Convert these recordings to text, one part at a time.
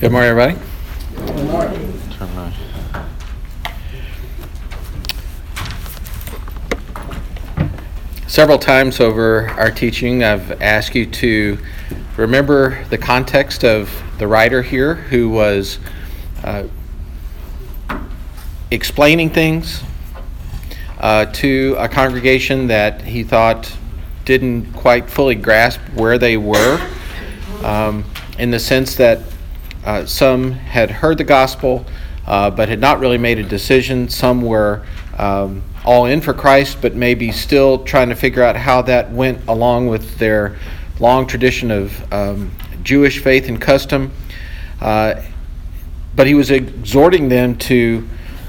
Good morning, everybody. Good morning. Several times over our teaching, I've asked you to remember the context of the writer here who was uh, explaining things uh, to a congregation that he thought didn't quite fully grasp where they were, um, in the sense that uh, some had heard the gospel uh, but had not really made a decision. Some were um, all in for Christ, but maybe still trying to figure out how that went along with their long tradition of um, Jewish faith and custom. Uh, but he was exhorting them to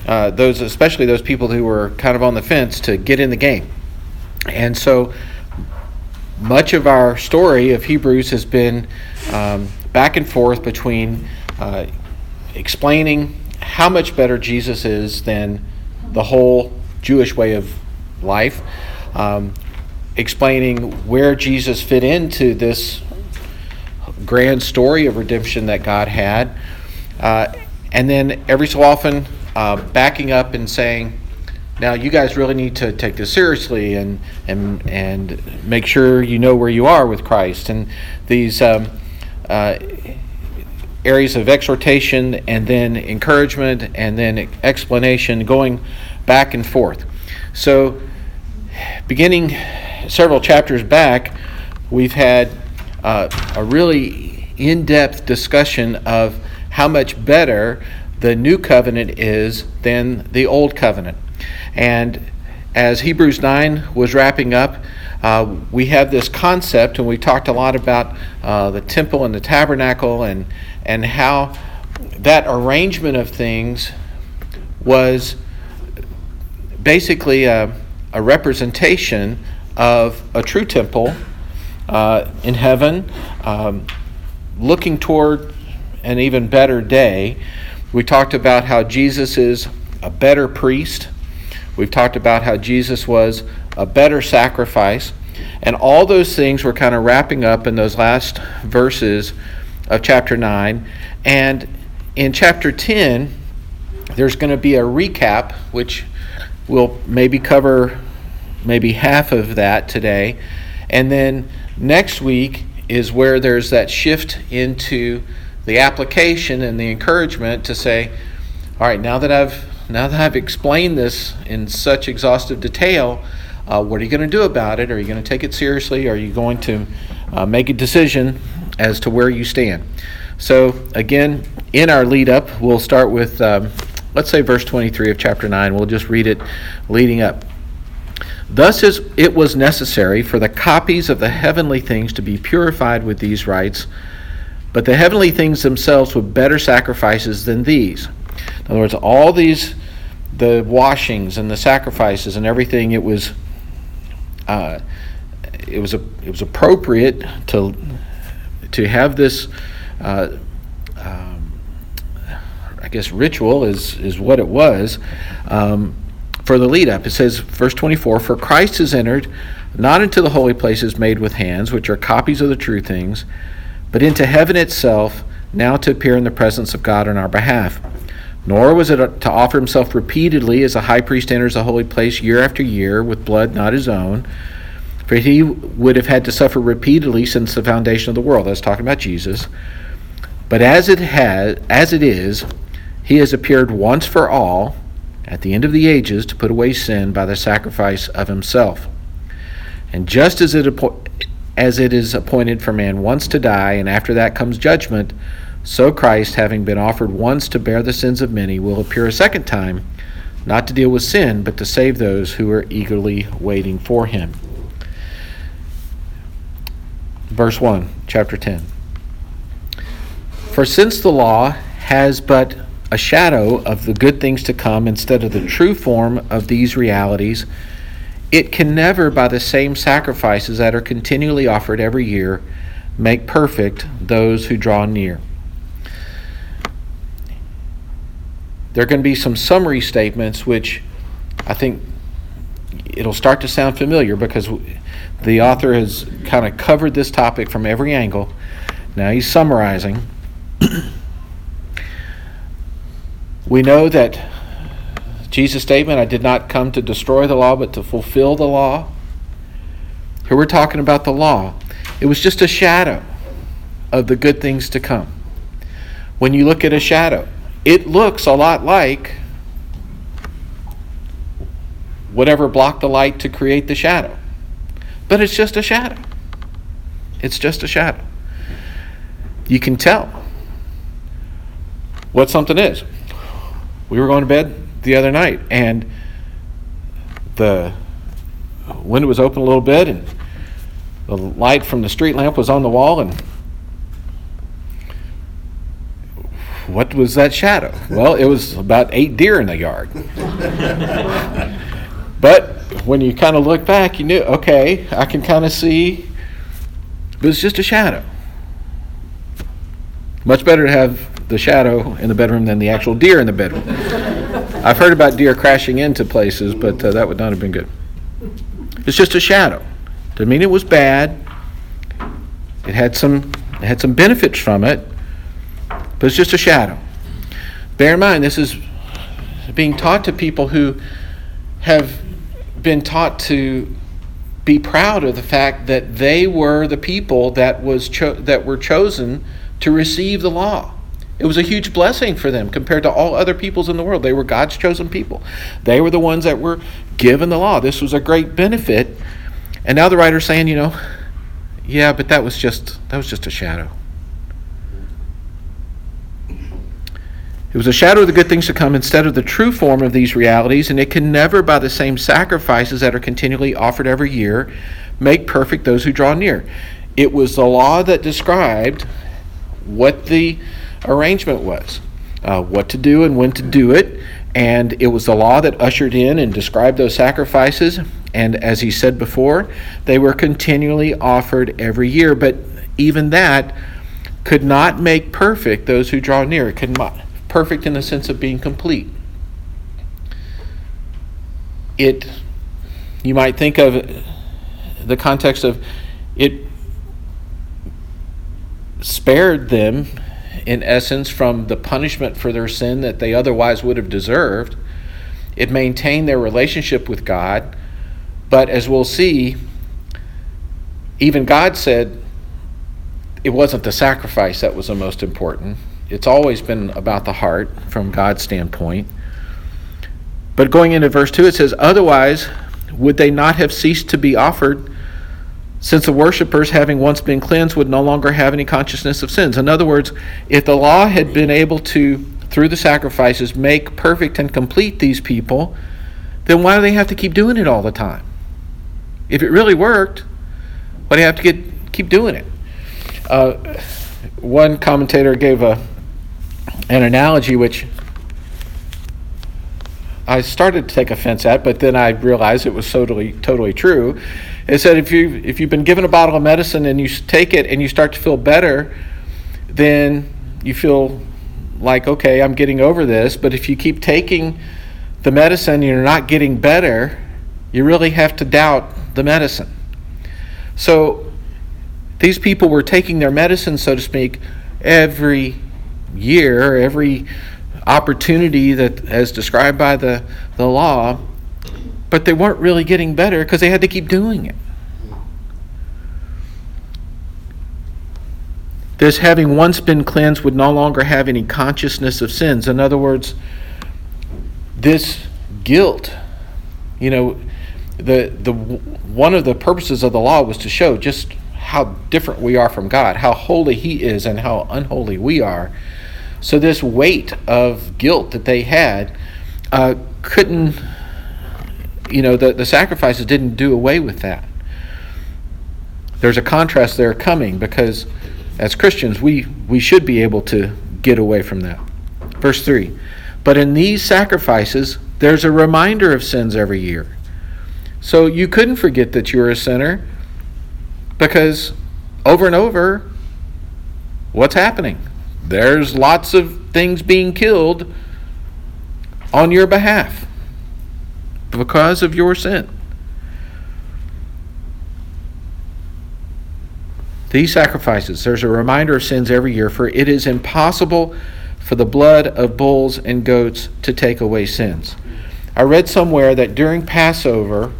uh, those, especially those people who were kind of on the fence, to get in the game. And so much of our story of Hebrews has been um, back and forth between uh, explaining how much better Jesus is than the whole Jewish way of life, um, explaining where Jesus fit into this grand story of redemption that God had, uh, and then every so often uh, backing up and saying, now you guys really need to take this seriously and and and make sure you know where you are with Christ. And these um, areas of exhortation and then encouragement and then explanation going back and forth. So, beginning several chapters back, we've had uh, a really in depth discussion of how much better the new covenant is than the old covenant. And as Hebrews 9 was wrapping up, uh, we have this concept, and we talked a lot about uh, the temple and the tabernacle and, and how that arrangement of things was basically a, a representation of a true temple uh, in heaven, um, looking toward an even better day. We talked about how Jesus is a better priest. We've talked about how Jesus was a better sacrifice. And all those things were kind of wrapping up in those last verses of chapter 9. And in chapter 10, there's going to be a recap, which we'll maybe cover maybe half of that today. And then next week is where there's that shift into the application and the encouragement to say, all right, now that I've now that I've explained this in such exhaustive detail, uh, what are you going to do about it? Are you going to take it seriously? Are you going to uh, make a decision as to where you stand? So, again, in our lead up, we'll start with, um, let's say, verse 23 of chapter 9. We'll just read it leading up. Thus is, it was necessary for the copies of the heavenly things to be purified with these rites, but the heavenly things themselves with better sacrifices than these. In other words, all these, the washings and the sacrifices and everything, it was, uh, it was a, it was appropriate to, to have this, uh, um, I guess, ritual is is what it was. Um, for the lead up, it says, verse 24 For Christ has entered not into the holy places made with hands, which are copies of the true things, but into heaven itself, now to appear in the presence of God on our behalf. Nor was it uh, to offer himself repeatedly as a high priest enters the holy place year after year with blood not his own, for he would have had to suffer repeatedly since the foundation of the world. That's talking about Jesus. But as it has, as it is, he has appeared once for all at the end of the ages to put away sin by the sacrifice of himself. And just as it as it is appointed for man once to die, and after that comes judgment, so Christ, having been offered once to bear the sins of many, will appear a second time, not to deal with sin, but to save those who are eagerly waiting for him. Verse 1, chapter 10. For since the law has but a shadow of the good things to come instead of the true form of these realities, it can never, by the same sacrifices that are continually offered every year, make perfect those who draw near. There are going to be some summary statements which I think it'll start to sound familiar because the author has kind of covered this topic from every angle. Now he's summarizing. We know that Jesus' statement, I did not come to destroy the law, but to fulfill the law. Here we're talking about the law. It was just a shadow of the good things to come. When you look at a shadow, it looks a lot like whatever blocked the light to create the shadow. But it's just a shadow. It's just a shadow. You can tell what something is. We were going to bed the other night and the window was open a little bit and the light from the street lamp was on the wall and what was that shadow? Well, it was about eight deer in the yard. but when you kind of look back, you knew, okay, I can kind of see it was just a shadow. Much better to have the shadow in the bedroom than the actual deer in the bedroom. I've heard about deer crashing into places, but uh, that would not have been good. It's just a shadow. Didn't mean it was bad. It had some it had some benefits from it, but it's just a shadow. Bear in mind, this is being taught to people who have been taught to be proud of the fact that they were the people that was cho- that were chosen to receive the law. It was a huge blessing for them compared to all other peoples in the world. They were God's chosen people. They were the ones that were given the law. This was a great benefit and now the writer's saying, you know, yeah, but that was just that was just a shadow. It was a shadow of the good things to come instead of the true form of these realities, and it can never, by the same sacrifices that are continually offered every year, make perfect those who draw near. It was the law that described what the arrangement was, uh, what to do and when to do it, and it was the law that ushered in and described those sacrifices and as he said before, they were continually offered every year. But even that could not make perfect those who draw near. It could not perfect in the sense of being complete. It you might think of the context of it spared them in essence from the punishment for their sin that they otherwise would have deserved. It maintained their relationship with God but as we'll see, even God said it wasn't the sacrifice that was the most important. It's always been about the heart from God's standpoint. But going into verse 2, it says, Otherwise, would they not have ceased to be offered, since the worshippers, having once been cleansed, would no longer have any consciousness of sins? In other words, if the law had been able to, through the sacrifices, make perfect and complete these people, then why do they have to keep doing it all the time? If it really worked, why do they have to get keep doing it? Uh, one commentator gave a an analogy which I started to take offense at, but then I realized it was totally totally true. It said if you if you've been given a bottle of medicine and you take it and you start to feel better, then you feel like okay, I'm getting over this. But if you keep taking the medicine and you're not getting better, you really have to doubt the medicine. So these people were taking their medicine, so to speak, every year, every opportunity that as described by the, the law, but they weren't really getting better because they had to keep doing it. This having once been cleansed would no longer have any consciousness of sins. In other words, this guilt, you know, the the one of the purposes of the law was to show just how different we are from God, how holy He is, and how unholy we are. So this weight of guilt that they had uh, couldn't, you know, the, the sacrifices didn't do away with that. There's a contrast there coming because as Christians we we should be able to get away from that. Verse three, but in these sacrifices there's a reminder of sins every year. So you couldn't forget that you're a sinner because over and over, what's happening? There's lots of things being killed on your behalf because of your sin. These sacrifices, there's a reminder of sins every year, for it is impossible for the blood of bulls and goats to take away sins. I read somewhere that during Passover,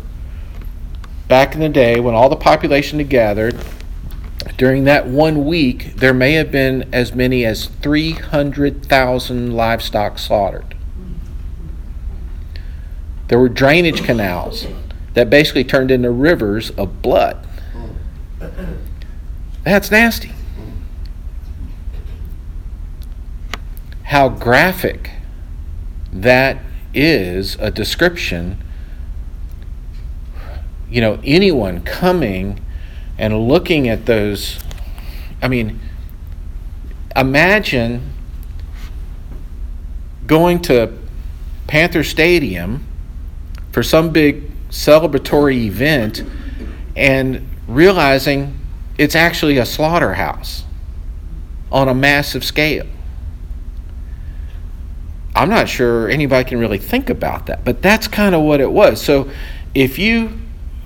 back in the day when all the population had gathered, during that one week, there may have been as many as 300,000 livestock slaughtered. There were drainage canals that basically turned into rivers of blood. That's nasty. how graphic that is a description. You know, anyone coming and looking at those, I mean, imagine going to Panther Stadium for some big celebratory event and realizing it's actually a slaughterhouse on a massive scale. I'm not sure anybody can really think about that, but that's kind of what it was. So if you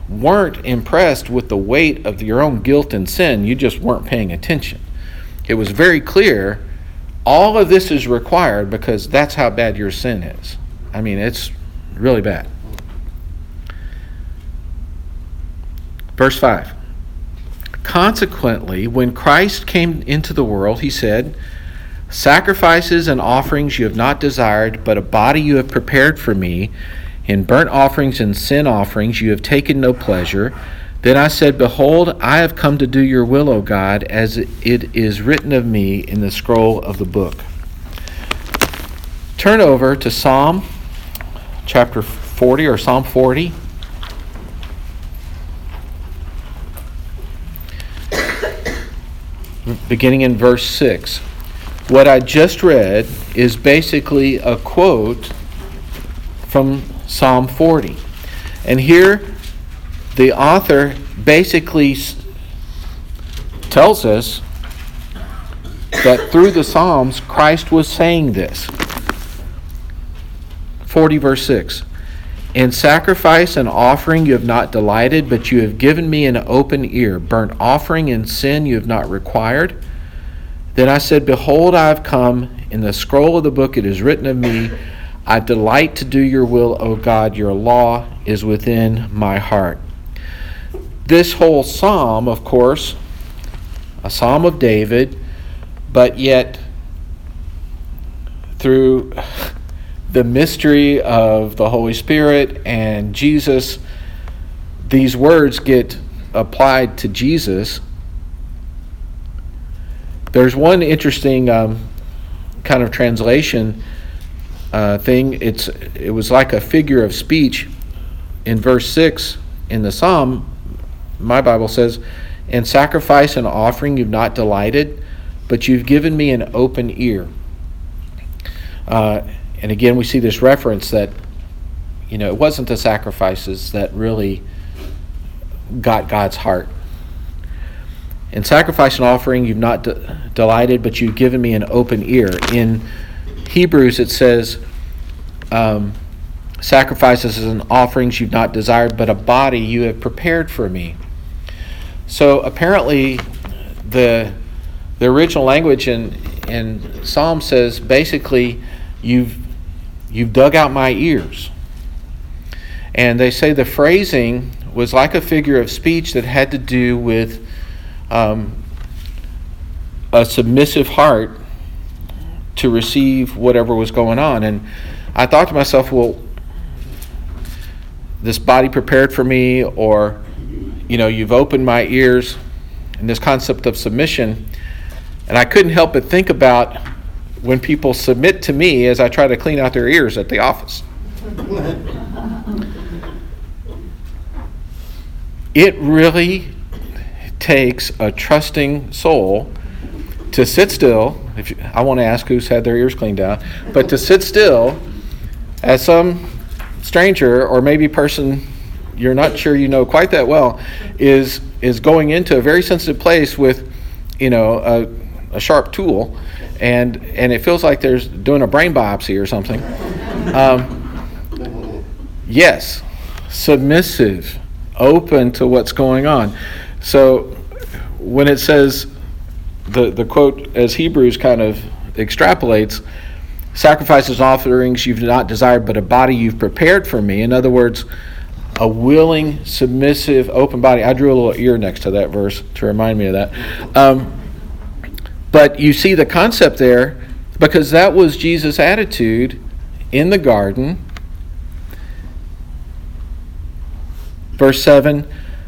weren't impressed with the weight of your own guilt and sin, you just weren't paying attention. It was very clear all of this is required because that's how bad your sin is. I mean, it's really bad. Verse 5 Consequently, when Christ came into the world, he said, Sacrifices and offerings you have not desired, but a body you have prepared for me. In burnt offerings and sin offerings you have taken no pleasure. Then I said, Behold, I have come to do your will, O God, as it is written of me in the scroll of the book. Turn over to Psalm chapter 40 or Psalm 40. Beginning in verse 6 what I just read is basically a quote from Psalm 40. And here, the author basically tells us that through the Psalms, Christ was saying this. 40, verse 6. In sacrifice and offering you have not delighted, but you have given me an open ear. Burnt offering and sin you have not required. Then I said, Behold, I have come. In the scroll of the book it is written of me, I delight to do your will, O God. Your law is within my heart. This whole psalm, of course, a psalm of David, but yet through the mystery of the Holy Spirit and Jesus, these words get applied to Jesus there's one interesting um, kind of translation uh, thing. It's it was like a figure of speech in verse six in the psalm. My Bible says, "In sacrifice and offering you've not delighted, but you've given me an open ear." Uh, and again, we see this reference that you know it wasn't the sacrifices that really got God's heart. In sacrifice and offering, you've not de- delighted, but you've given me an open ear. In Hebrews, it says, um, Sacrifices and offerings you've not desired, but a body you have prepared for me. So apparently, the, the original language in, in Psalm says basically, you've, you've dug out my ears. And they say the phrasing was like a figure of speech that had to do with um, a submissive heart to receive whatever was going on. And I thought to myself, well, this body prepared for me, or, you know, you've opened my ears, and this concept of submission. And I couldn't help but think about when people submit to me as I try to clean out their ears at the office. it really takes a trusting soul to sit still. If you, I want to ask who's had their ears cleaned out, but to sit still as some stranger or maybe person you're not sure you know quite that well is is going into a very sensitive place with you know a, a sharp tool and and it feels like there's doing a brain biopsy or something um, yes submissive open to what's going on so when it says the, the quote as Hebrews kind of extrapolates sacrifices offerings you've not desired, but a body you've prepared for me. In other words, a willing, submissive, open body. I drew a little ear next to that verse to remind me of that. Um, but you see the concept there because that was Jesus' attitude in the garden. Verse 7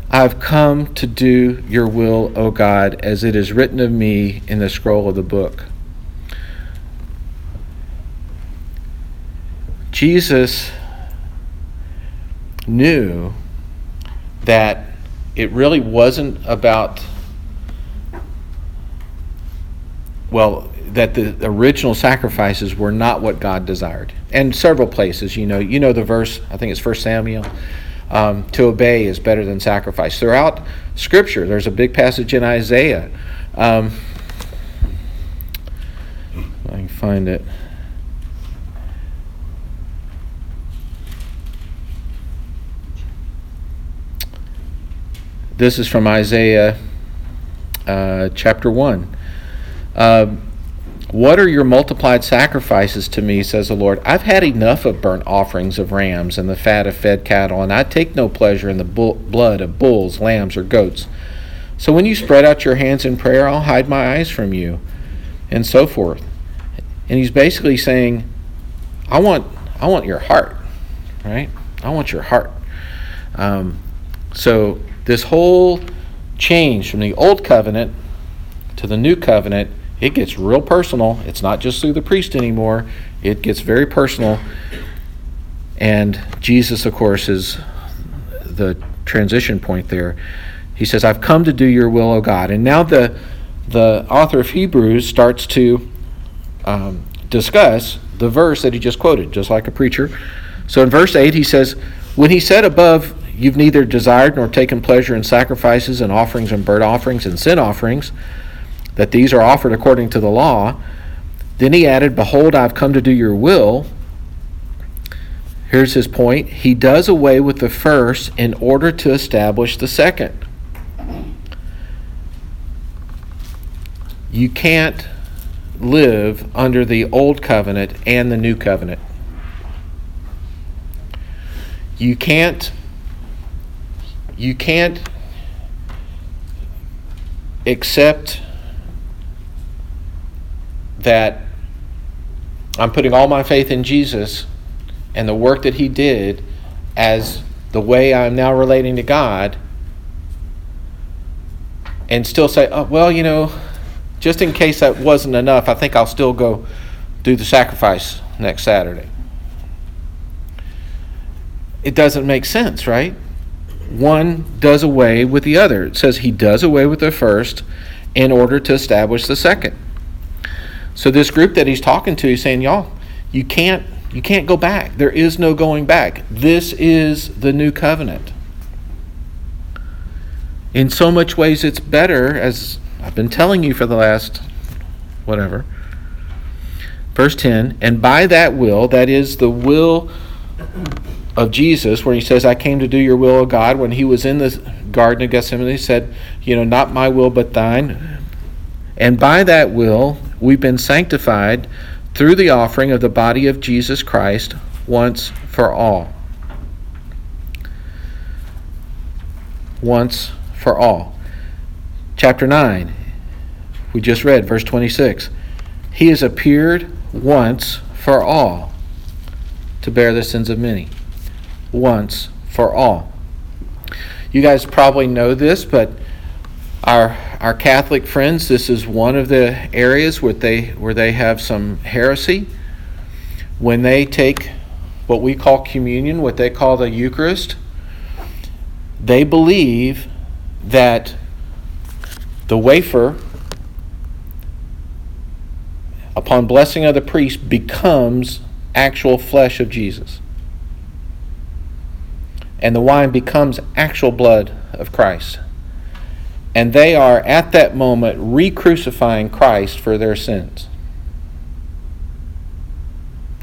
I've come to do your will, O God, as it is written of me in the scroll of the book. Jesus knew that it really wasn't about, well, that the original sacrifices were not what God desired. And several places, you know, you know the verse, I think it's First Samuel, um, to obey is better than sacrifice. Throughout Scripture, there's a big passage in Isaiah. Um, I can find it. This is from Isaiah uh, chapter 1. Uh, what are your multiplied sacrifices to me, says the Lord? I've had enough of burnt offerings of rams and the fat of fed cattle, and I take no pleasure in the bull- blood of bulls, lambs, or goats. So when you spread out your hands in prayer, I'll hide my eyes from you, and so forth. And he's basically saying, I want, I want your heart, right? I want your heart. Um, so this whole change from the old covenant to the new covenant, it gets real personal. It's not just through the priest anymore, it gets very personal. And Jesus, of course, is the transition point there. He says, I've come to do your will, O God. And now the, the author of Hebrews starts to um, discuss the verse that he just quoted, just like a preacher. So in verse 8, he says, When he said above, You've neither desired nor taken pleasure in sacrifices and offerings and burnt offerings and sin offerings, that these are offered according to the law. Then he added, Behold, I've come to do your will. Here's his point. He does away with the first in order to establish the second. You can't live under the old covenant and the new covenant. You can't you can't accept that I'm putting all my faith in Jesus and the work that he did as the way I'm now relating to God and still say, oh, well, you know, just in case that wasn't enough, I think I'll still go do the sacrifice next Saturday. It doesn't make sense, right? one does away with the other. It says he does away with the first in order to establish the second. So this group that he's talking to, he's saying, y'all, you can't you can't go back. There is no going back. This is the new covenant. In so much ways it's better as I've been telling you for the last whatever. Verse 10, and by that will, that is the will of Jesus, where he says, I came to do your will, O God, when he was in the Garden of Gethsemane, he said, You know, not my will, but thine. And by that will, we've been sanctified through the offering of the body of Jesus Christ once for all. Once for all. Chapter 9, we just read, verse 26. He has appeared once for all to bear the sins of many once for all. You guys probably know this, but our our Catholic friends, this is one of the areas where they where they have some heresy. When they take what we call communion, what they call the Eucharist, they believe that the wafer upon blessing of the priest becomes actual flesh of Jesus and the wine becomes actual blood of Christ. And they are at that moment re crucifying Christ for their sins.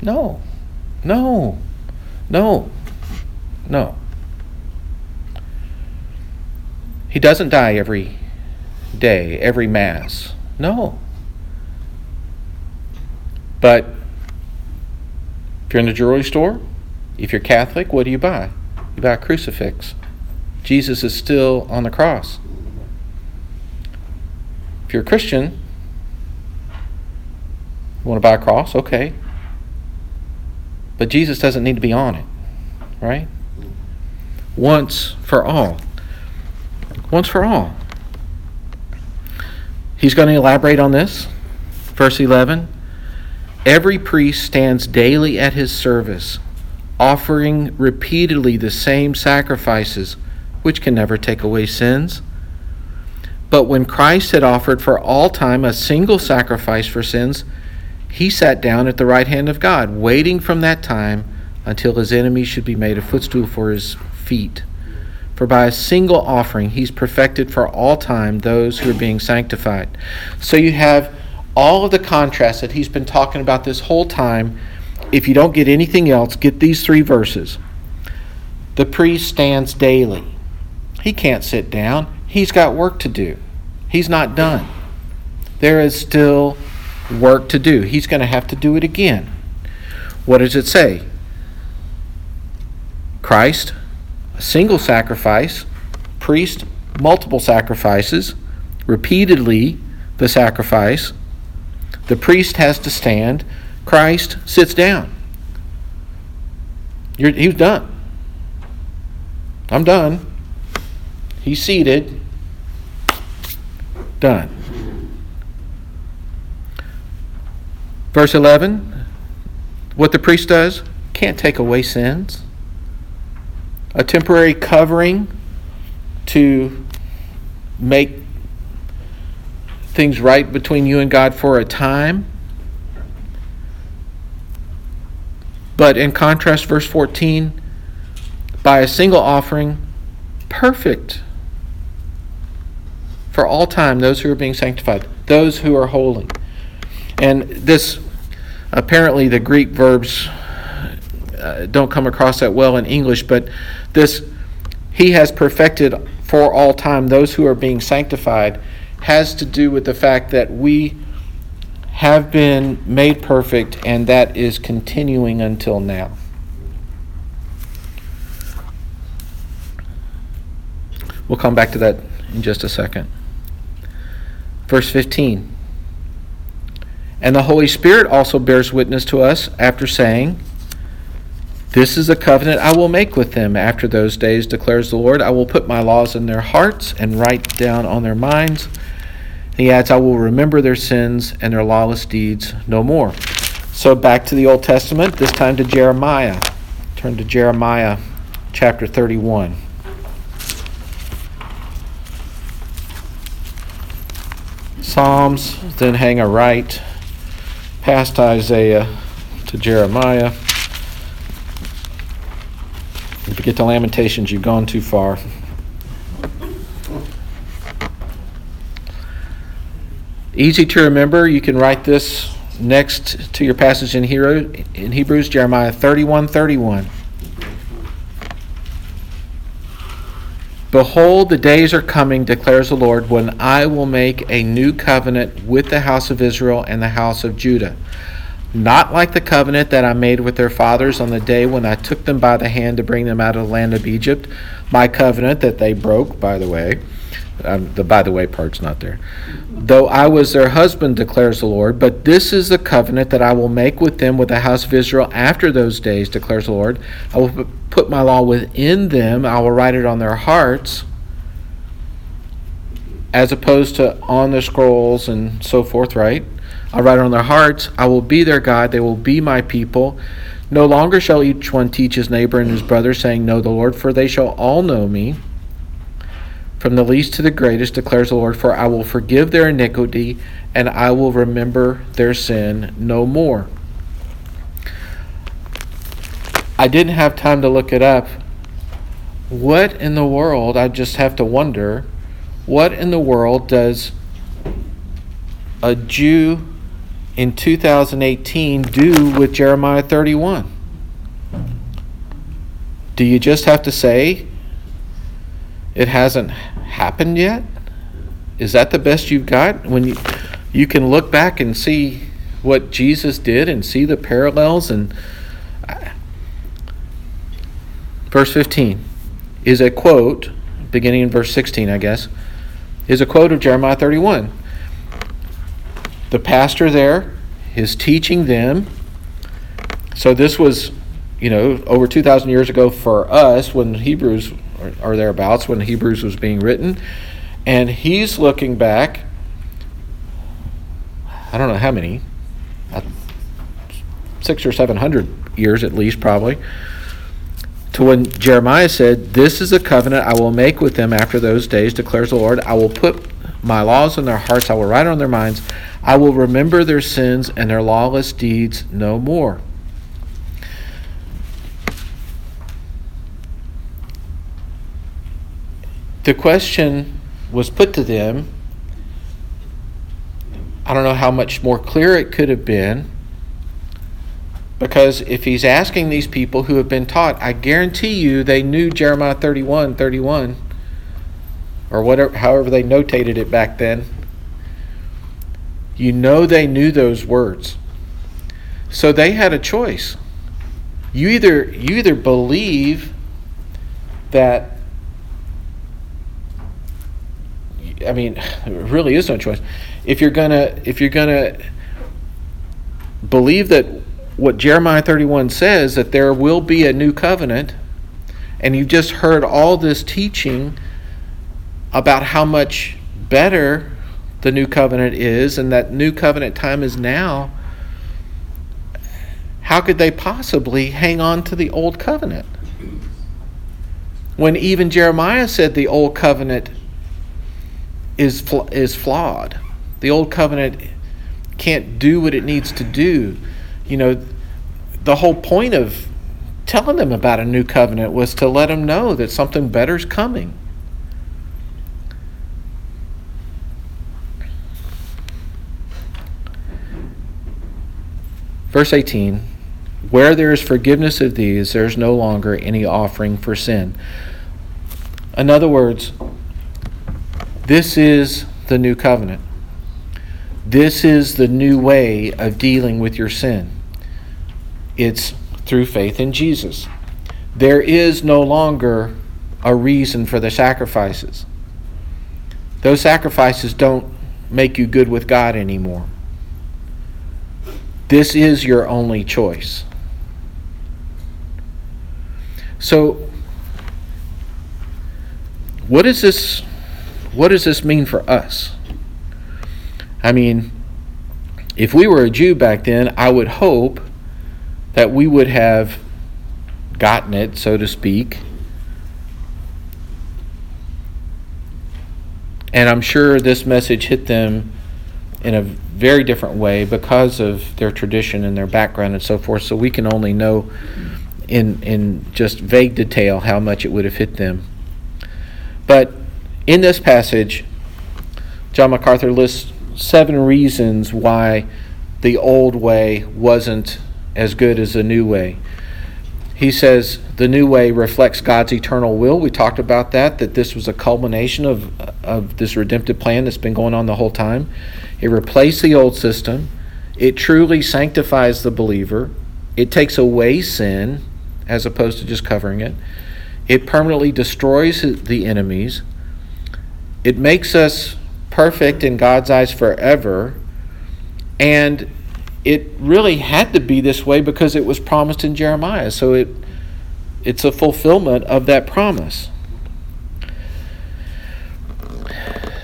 No, no, no, no. He doesn't die every day, every Mass. No. But if you're in the jewelry store, if you're Catholic, what do you buy? You buy a crucifix. Jesus is still on the cross. If you're a Christian, you want to buy a cross? Okay. But Jesus doesn't need to be on it, right? Once for all. Once for all. He's going to elaborate on this. Verse 11 Every priest stands daily at his service, offering repeatedly the same sacrifices, which can never take away sins. But when Christ had offered for all time a single sacrifice for sins, he sat down at the right hand of God, waiting from that time until his enemies should be made a footstool for his feet. For by a single offering he's perfected for all time those who are being sanctified. So you have all of the contrast that he's been talking about this whole time. If you don't get anything else, get these three verses. The priest stands daily. He can't sit down, he's got work to do. He's not done. There is still work to do. He's going to have to do it again. What does it say? Christ, a single sacrifice, priest, multiple sacrifices, repeatedly the sacrifice, the priest has to stand. Christ sits down. You're, he's done. I'm done. He's seated. Done. Verse 11 what the priest does can't take away sins. A temporary covering to make things right between you and God for a time. But in contrast, verse 14, by a single offering, perfect for all time, those who are being sanctified, those who are holy. And this, apparently, the Greek verbs uh, don't come across that well in English, but this, he has perfected for all time those who are being sanctified has to do with the fact that we have been made perfect and that is continuing until now. We'll come back to that in just a second. Verse 15. And the Holy Spirit also bears witness to us after saying, This is a covenant I will make with them after those days, declares the Lord. I will put my laws in their hearts and write down on their minds. He adds, I will remember their sins and their lawless deeds no more. So back to the Old Testament, this time to Jeremiah. Turn to Jeremiah chapter 31. Psalms, then hang a right past Isaiah to Jeremiah. If you get to Lamentations, you've gone too far. Easy to remember. You can write this next to your passage in, Hebrews, Jeremiah 31 31. Behold, the days are coming, declares the Lord, when I will make a new covenant with the house of Israel and the house of Judah. Not like the covenant that I made with their fathers on the day when I took them by the hand to bring them out of the land of Egypt, my covenant that they broke, by the way. Um, the by the way part's not there. Though I was their husband, declares the Lord, but this is the covenant that I will make with them with the house of Israel after those days, declares the Lord. I will put my law within them, I will write it on their hearts, as opposed to on the scrolls and so forth, right? I'll write it on their hearts. I will be their God. They will be my people. No longer shall each one teach his neighbor and his brother, saying, Know the Lord, for they shall all know me from the least to the greatest, declares the Lord, for I will forgive their iniquity and I will remember their sin no more. I didn't have time to look it up. What in the world, I just have to wonder, what in the world does a Jew in 2018 do with Jeremiah 31? Do you just have to say it hasn't happened yet? Is that the best you've got? When you you can look back and see what Jesus did and see the parallels and uh, verse 15 is a quote beginning in verse 16 I guess is a quote of Jeremiah 31 the pastor there is teaching them so this was you know over 2000 years ago for us when Hebrews or thereabouts when Hebrews was being written and he's looking back I don't know how many uh, six or seven hundred years at least, probably, to when Jeremiah said, This is a covenant I will make with them after those days, declares the Lord. I will put my laws in their hearts, I will write on their minds. I will remember their sins and their lawless deeds no more. The question was put to them. I don't know how much more clear it could have been because if he's asking these people who have been taught, I guarantee you they knew Jeremiah 31 31, or whatever, however they notated it back then. You know they knew those words. So they had a choice. You either you either believe that I mean, it really is no choice. If you're gonna if you're gonna believe that what Jeremiah 31 says that there will be a new covenant, and you've just heard all this teaching about how much better the new covenant is and that new covenant time is now, how could they possibly hang on to the old covenant? When even Jeremiah said the old covenant is, is flawed, the old covenant can't do what it needs to do you know, the whole point of telling them about a new covenant was to let them know that something better is coming. Verse 18 Where there is forgiveness of these, there is no longer any offering for sin. In other words, this is the new covenant. This is the new way of dealing with your sin. It's through faith in Jesus. There is no longer a reason for the sacrifices. Those sacrifices don't make you good with God anymore. This is your only choice. So, what is this what does this mean for us? I mean, if we were a Jew back then, I would hope that we would have gotten it, so to speak. And I'm sure this message hit them in a very different way because of their tradition and their background and so forth. So we can only know in, in just vague detail how much it would have hit them. But in this passage, John MacArthur lists seven reasons why the old way wasn't as good as the new way. He says the new way reflects God's eternal will. We talked about that, that this was a culmination of, of this redemptive plan that's been going on the whole time. It replaced the old system. It truly sanctifies the believer. It takes away sin as opposed to just covering it. It permanently destroys the enemies. It makes us perfect in God's eyes forever. And it really had to be this way because it was promised in Jeremiah. So it it's a fulfillment of that promise.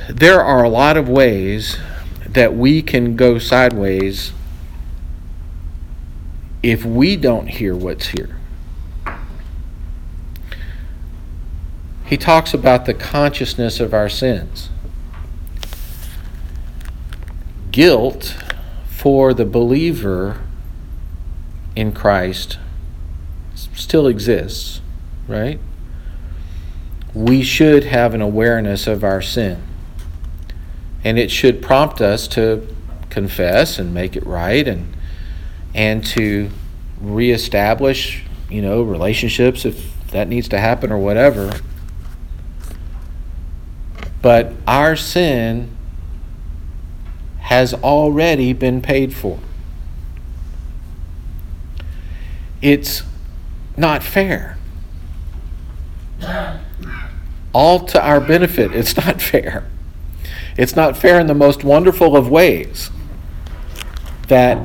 There are a lot of ways that we can go sideways if we don't hear what's here. He talks about the consciousness of our sins. Guilt for the believer in Christ still exists, right? We should have an awareness of our sin. And it should prompt us to confess and make it right and and to reestablish, you know, relationships if that needs to happen or whatever. But our sin has already been paid for. it's not fair. All to our benefit, it's not fair. It's not fair in the most wonderful of ways that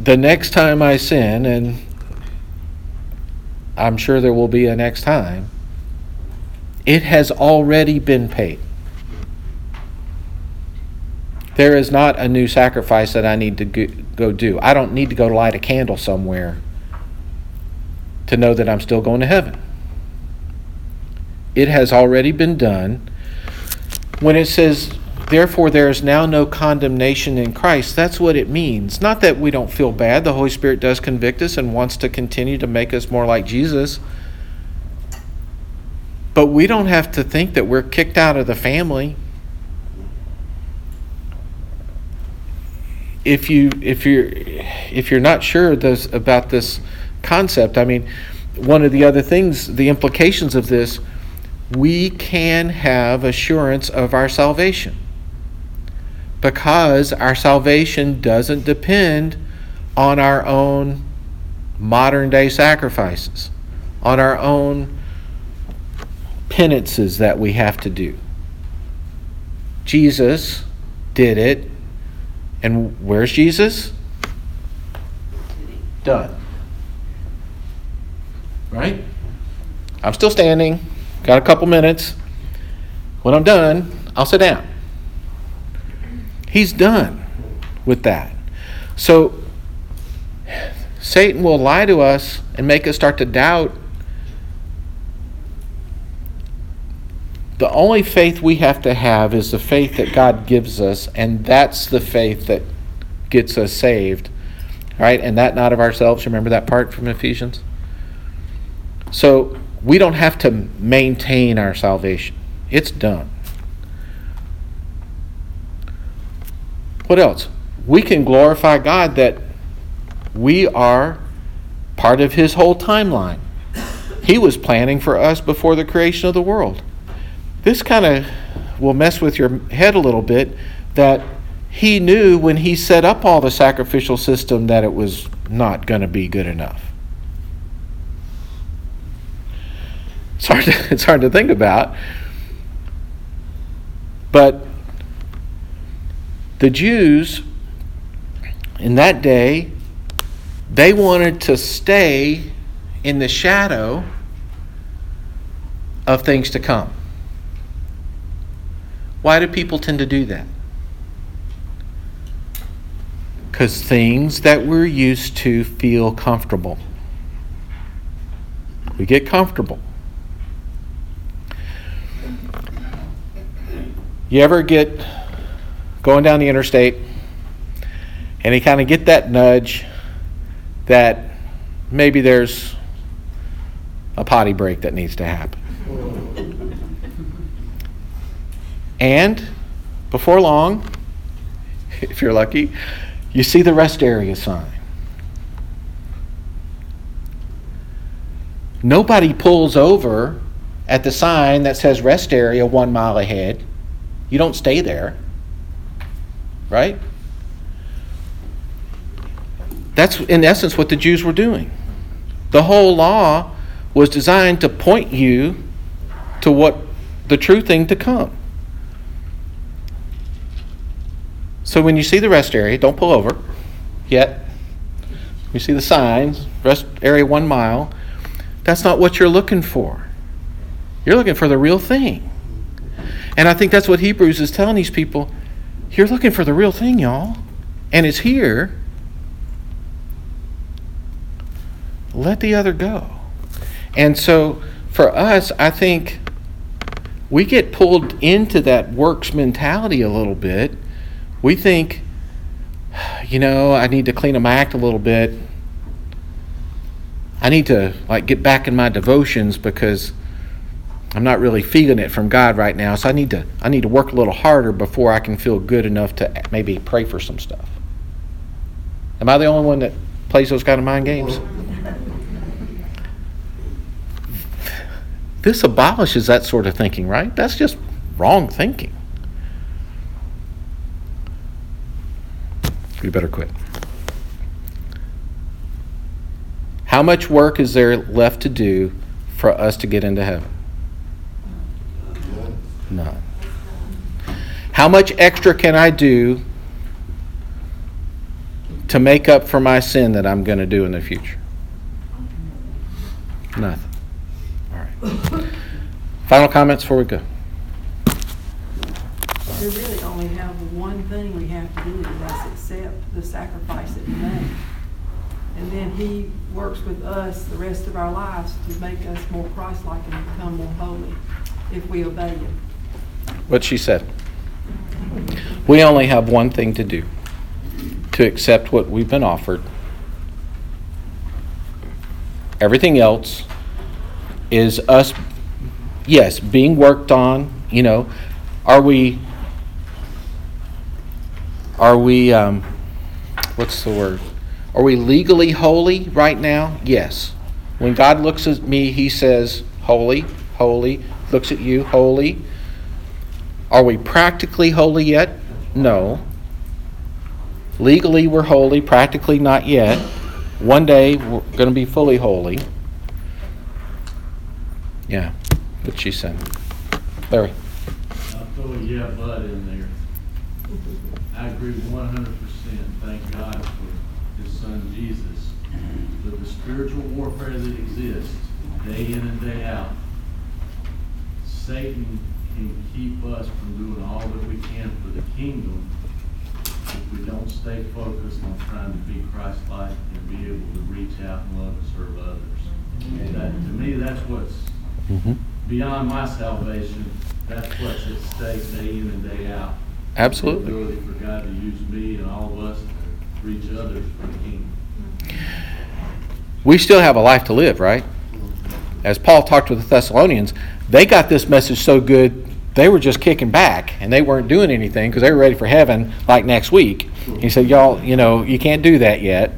the next time I sin, and I'm sure there will be a next time, it has already been paid. There is not a new sacrifice that I need to go do. I don't need to go light a candle somewhere to know that I'm still going to heaven. It has already been done. When it says, therefore, there is now no condemnation in Christ, that's what it means. Not that we don't feel bad. The Holy Spirit does convict us and wants to continue to make us more like Jesus. But we don't have to think that we're kicked out of the family. If you if you're if you're not sure this, about this concept, I mean, one of the other things, the implications of this, we can have assurance of our salvation because our salvation doesn't depend on our own modern day sacrifices, on our own penances that we have to do. Jesus did it. And where's Jesus? Done. Right? I'm still standing. Got a couple minutes. When I'm done, I'll sit down. He's done with that. So Satan will lie to us and make us start to doubt. The only faith we have to have is the faith that God gives us, and that's the faith that gets us saved. Right? And that not of ourselves. Remember that part from Ephesians? So we don't have to maintain our salvation, it's done. What else? We can glorify God that we are part of His whole timeline. He was planning for us before the creation of the world. This kind of will mess with your head a little bit that He knew when He set up all the sacrificial system that it was not going to be good enough. It's hard to, it's hard to think about. But the Jews in that day, they wanted to stay in the shadow of things to come. Why do people tend to do that? Because things that we're used to feel comfortable. We get comfortable. You ever get going down the interstate and you kind of get that nudge that maybe there's a potty break that needs to happen. And before long, if you're lucky, you see the rest area sign. Nobody pulls over at the sign that says rest area one mile ahead you don't stay there, right? That's in essence what the Jews were doing. The whole law was designed to point you to what the true thing to come. So when you see the rest area, don't pull over yet. You see the signs, rest area one mile. That's not what you're looking for. You're looking for the real thing. And I think that's what Hebrews is telling these people. You're looking for the real thing, y'all, and it's here. Let the other go. And so for us, I think we get pulled into that works mentality a little bit. We think, you know, I need to clean up my act a little bit. I need to like get back in my devotions because I'm not really feeling it from God right now, so I need to I need to work a little harder before I can feel good enough to maybe pray for some stuff. Am I the only one that plays those kind of mind games? This abolishes that sort of thinking, right? That's just wrong thinking. We better quit. How much work is there left to do for us to get into heaven? None. How much extra can I do to make up for my sin that I'm going to do in the future? Nothing. All right. Final comments before we go. We really only have one thing we have to do, and that's accept the sacrifice that he made. And then he works with us the rest of our lives to make us more Christ-like and become more holy if we obey him. What she said. We only have one thing to do to accept what we've been offered. Everything else is us, yes, being worked on. You know, are we, are we, um, what's the word? Are we legally holy right now? Yes. When God looks at me, He says, holy, holy. Looks at you, holy. Are we practically holy yet? No. Legally, we're holy, practically, not yet. One day, we're going to be fully holy. Yeah, what she said. Larry. I'll throw a yeah, but in there. I agree one hundred percent. Thank God for his son Jesus. But the spiritual warfare that exists, day in and day out, Satan can keep us from doing all that we can for the kingdom if we don't stay focused on trying to be Christ-like and be able to reach out and love and serve others. That, to me, that's what's Mm-hmm. beyond my salvation, that's what's at stake day in and day out. Absolutely. The ability for God to use me and all of us reach others for the kingdom. We still have a life to live, right? As Paul talked to the Thessalonians, they got this message so good, they were just kicking back and they weren't doing anything because they were ready for heaven like next week. He said, Y'all, you know, you can't do that yet.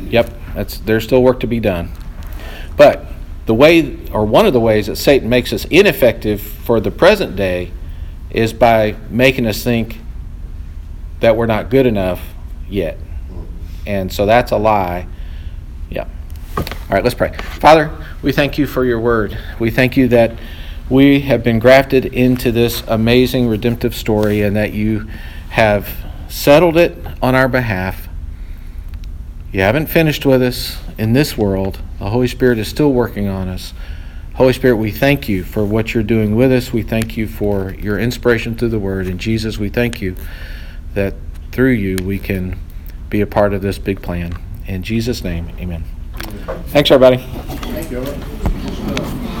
Yep, that's there's still work to be done. But the way or one of the ways that Satan makes us ineffective for the present day is by making us think that we're not good enough yet. And so that's a lie. Yeah. All right, let's pray. Father, we thank you for your word. We thank you that we have been grafted into this amazing redemptive story and that you have settled it on our behalf. You haven't finished with us in this world. The Holy Spirit is still working on us. Holy Spirit, we thank you for what you're doing with us. We thank you for your inspiration through the word. And Jesus, we thank you that through you we can be a part of this big plan. In Jesus' name, amen. Thanks, everybody. Thank.